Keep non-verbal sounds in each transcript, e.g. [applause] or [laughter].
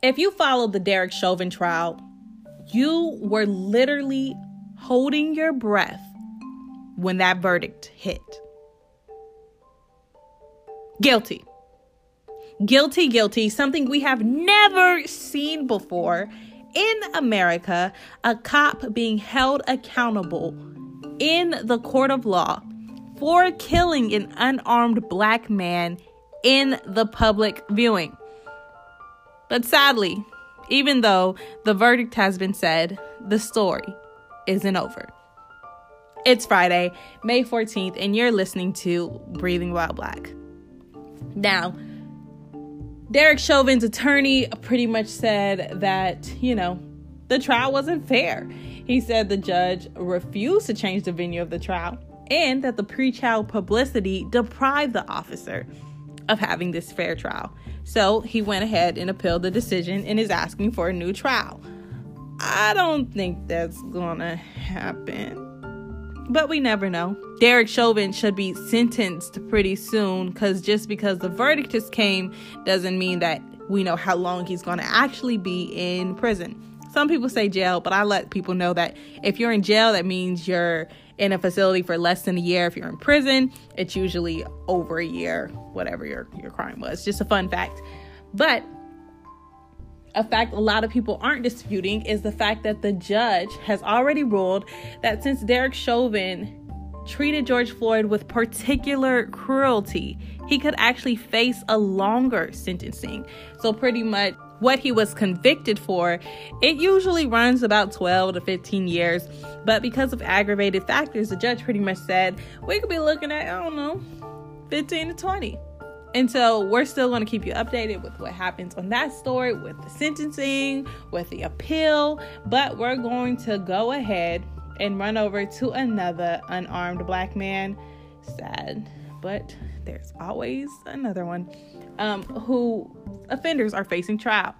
If you followed the Derek Chauvin trial, you were literally holding your breath when that verdict hit. Guilty. Guilty, guilty, something we have never seen before in America, a cop being held accountable in the court of law for killing an unarmed black man in the public viewing. But sadly, even though the verdict has been said, the story isn't over. It's Friday, May 14th, and you're listening to Breathing While Black. Now, Derek Chauvin's attorney pretty much said that, you know, the trial wasn't fair. He said the judge refused to change the venue of the trial and that the pre-trial publicity deprived the officer of having this fair trial. So he went ahead and appealed the decision and is asking for a new trial. I don't think that's gonna happen. But we never know. Derek Chauvin should be sentenced pretty soon because just because the verdict just came doesn't mean that we know how long he's gonna actually be in prison. Some people say jail, but I let people know that if you're in jail, that means you're in a facility for less than a year. If you're in prison, it's usually over a year, whatever your, your crime was. Just a fun fact. But a fact a lot of people aren't disputing is the fact that the judge has already ruled that since Derek Chauvin treated George Floyd with particular cruelty, he could actually face a longer sentencing. So, pretty much what he was convicted for, it usually runs about 12 to 15 years. But because of aggravated factors, the judge pretty much said we could be looking at, I don't know, 15 to 20. And so we're still going to keep you updated with what happens on that story, with the sentencing, with the appeal. But we're going to go ahead and run over to another unarmed black man. Sad, but there's always another one um, who offenders are facing trial.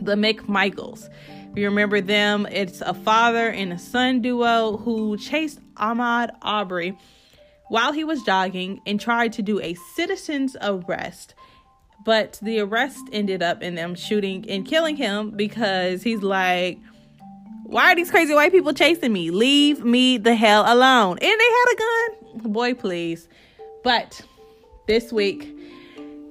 The McMichaels. If you remember them, it's a father and a son duo who chased Ahmaud Arbery while he was jogging and tried to do a citizen's arrest. But the arrest ended up in them shooting and killing him because he's like, Why are these crazy white people chasing me? Leave me the hell alone. And they had a gun. Boy, please. But this week,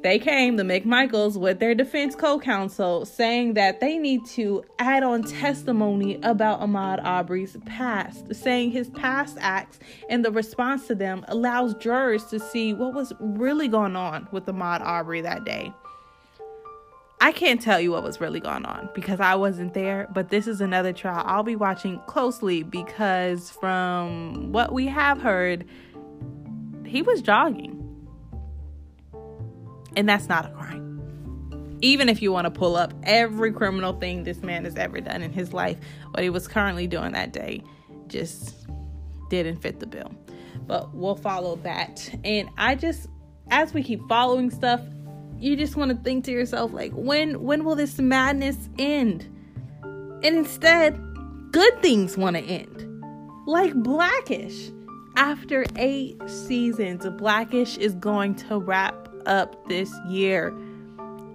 they came, the McMichaels, with their defense co counsel saying that they need to add on testimony about Ahmaud Arbery's past, saying his past acts and the response to them allows jurors to see what was really going on with Ahmaud Arbery that day. I can't tell you what was really going on because I wasn't there, but this is another trial I'll be watching closely because from what we have heard, he was jogging and that's not a crime. Even if you want to pull up every criminal thing this man has ever done in his life, what he was currently doing that day just didn't fit the bill. But we'll follow that. And I just, as we keep following stuff, you just want to think to yourself, like, when when will this madness end? And instead, good things want to end. Like Black-ish. After eight seasons, Black-ish is going to wrap up this year.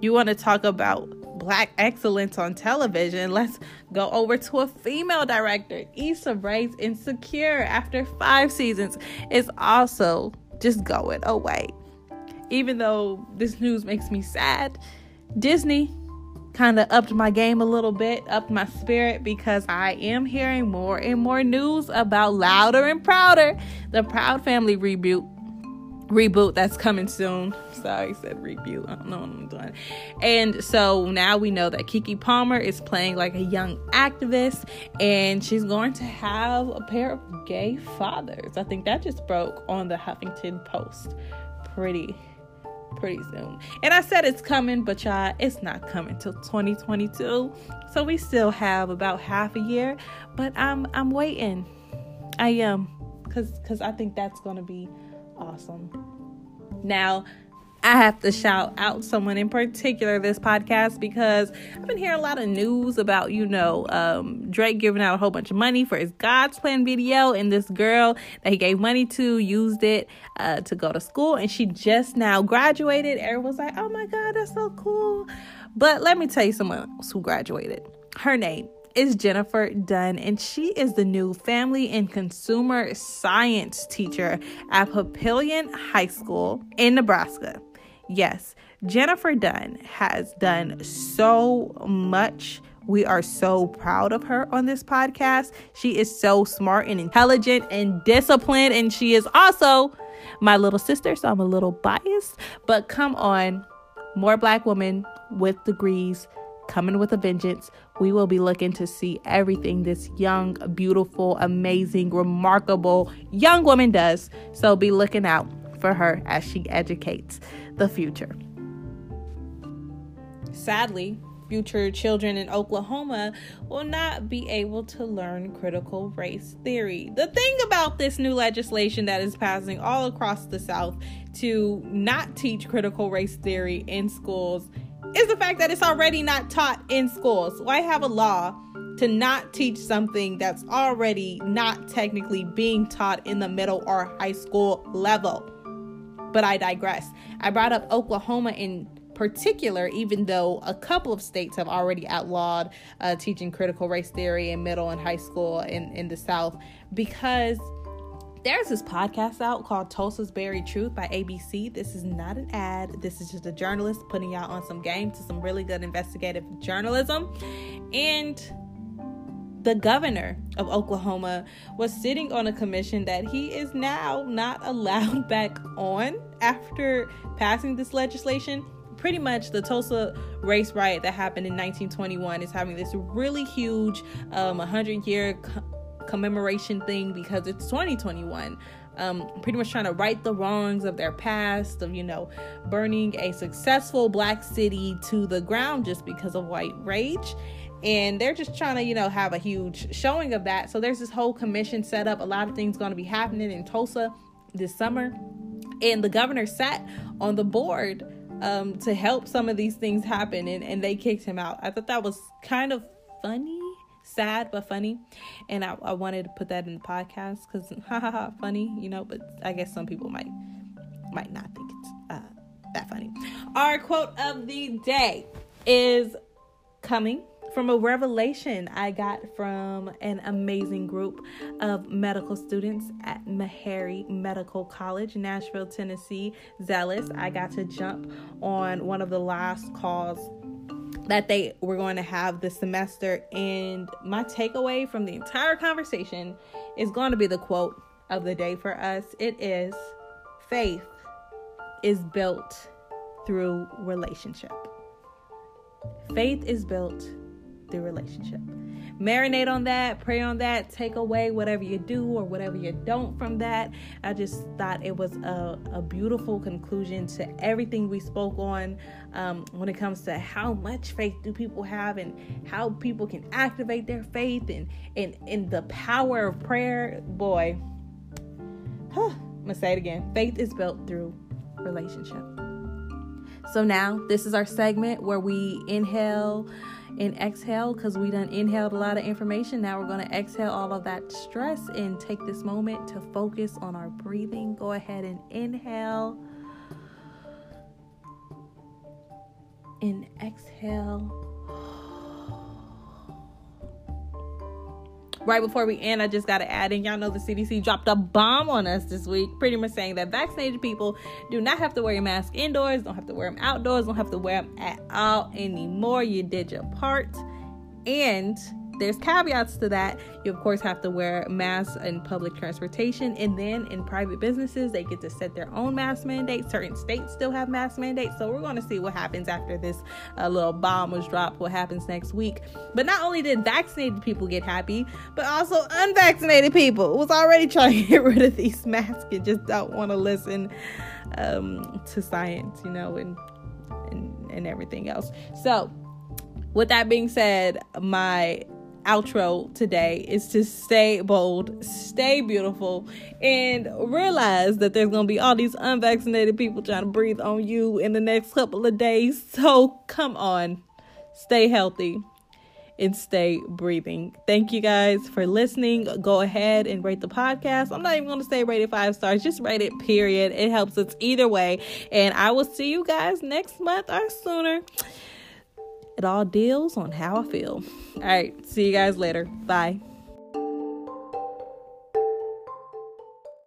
You want to talk about black excellence on television? Let's go over to a female director. Issa Rae's Insecure after five seasons is also just going away. Even though this news makes me sad, Disney kind of upped my game a little bit, upped my spirit because I am hearing more and more news about Louder and Prouder, the Proud Family reboot reboot that's coming soon. Sorry, I said reboot. I don't know what I'm doing. And so now we know that Keke Palmer is playing like a young activist and she's going to have a pair of gay fathers. I think that just broke on the Huffington Post pretty pretty soon. And I said it's coming, but y'all, it's not coming till 2022. So we still have about half a year, but I'm I'm waiting. I am cuz cuz I think that's going to be awesome. Now, I have to shout out someone in particular this podcast because I've been hearing a lot of news about, you know, um, Drake giving out a whole bunch of money for his God's Plan video, and this girl that he gave money to used it uh, to go to school, and she just now graduated. Everyone's like, oh my God, that's so cool. But let me tell you someone else who graduated. Her name is Jennifer Dunn, and she is the new family and consumer science teacher at Papillion High School in Nebraska. Yes, Jennifer Dunn has done so much. We are so proud of her on this podcast. She is so smart and intelligent and disciplined, and she is also my little sister, so I'm a little biased. But come on, more black women with degrees coming with a vengeance. We will be looking to see everything this young, beautiful, amazing, remarkable young woman does. So be looking out for her as she educates the future. Sadly, future children in Oklahoma will not be able to learn critical race theory. The thing about this new legislation that is passing all across the South to not teach critical race theory in schools is the fact that it's already not taught in schools. Why have a law to not teach something that's already not technically being taught in the middle or high school level? But I digress. I brought up Oklahoma in particular, even though a couple of states have already outlawed uh, teaching critical race theory in middle and high school in, in the South, because there's this podcast out called Tulsa's Buried Truth by ABC. This is not an ad. This is just a journalist putting y'all on some game to some really good investigative journalism. And the governor of Oklahoma was sitting on a commission that he is now not allowed [laughs] back on after passing this legislation. Pretty much the Tulsa race riot that happened in 1921 is having this really huge um, 100 year co- commemoration thing because it's 2021. Um, pretty much trying to right the wrongs of their past, of, you know, burning a successful black city to the ground just because of white rage and they're just trying to you know have a huge showing of that. So there's this whole commission set up. A lot of things going to be happening in tulsa this summer. And the governor sat on the board um, to help some of these things happen and, and they kicked him out. I thought that was kind of funny sad but funny. And i, I wanted to put that in the podcast because [laughs] funny you know but i guess some people might might not think it's uh, that funny. Our quote of the day is coming from a revelation I got from an amazing group of medical students at Meharry Medical College, Nashville, Tennessee. Zealous. I got to jump on one of the last calls that they were going to have this semester. And my takeaway from the entire conversation is going to be the quote of the day for us it is faith is built through relationship. Faith is built the relationship. Marinate on that, pray on that, take away whatever you do or whatever you don't from that. I just thought it was a, a beautiful conclusion to everything we spoke on um, when it comes to how much faith do people have and how people can activate their faith and, and, and the power of prayer. Boy, huh, I'm gonna say it again faith is built through relationship. So now, this is our segment where we inhale and exhale because we done inhaled a lot of information. Now we're going to exhale all of that stress and take this moment to focus on our breathing. Go ahead and inhale and exhale. Right before we end, I just got to add in y'all know the CDC dropped a bomb on us this week, pretty much saying that vaccinated people do not have to wear your mask indoors, don't have to wear them outdoors, don't have to wear them at all anymore. You did your part. And there's caveats to that. You of course have to wear masks in public transportation, and then in private businesses, they get to set their own mask mandates. Certain states still have mask mandates, so we're going to see what happens after this uh, little bomb was dropped. What happens next week? But not only did vaccinated people get happy, but also unvaccinated people was already trying to get rid of these [laughs] masks and just don't want to listen um, to science, you know, and and and everything else. So with that being said, my outro today is to stay bold, stay beautiful, and realize that there's going to be all these unvaccinated people trying to breathe on you in the next couple of days. So come on, stay healthy and stay breathing. Thank you guys for listening. Go ahead and rate the podcast. I'm not even going to say rate it five stars, just rate it, period. It helps us either way. And I will see you guys next month or sooner. It all deals on how I feel. All right, see you guys later. Bye.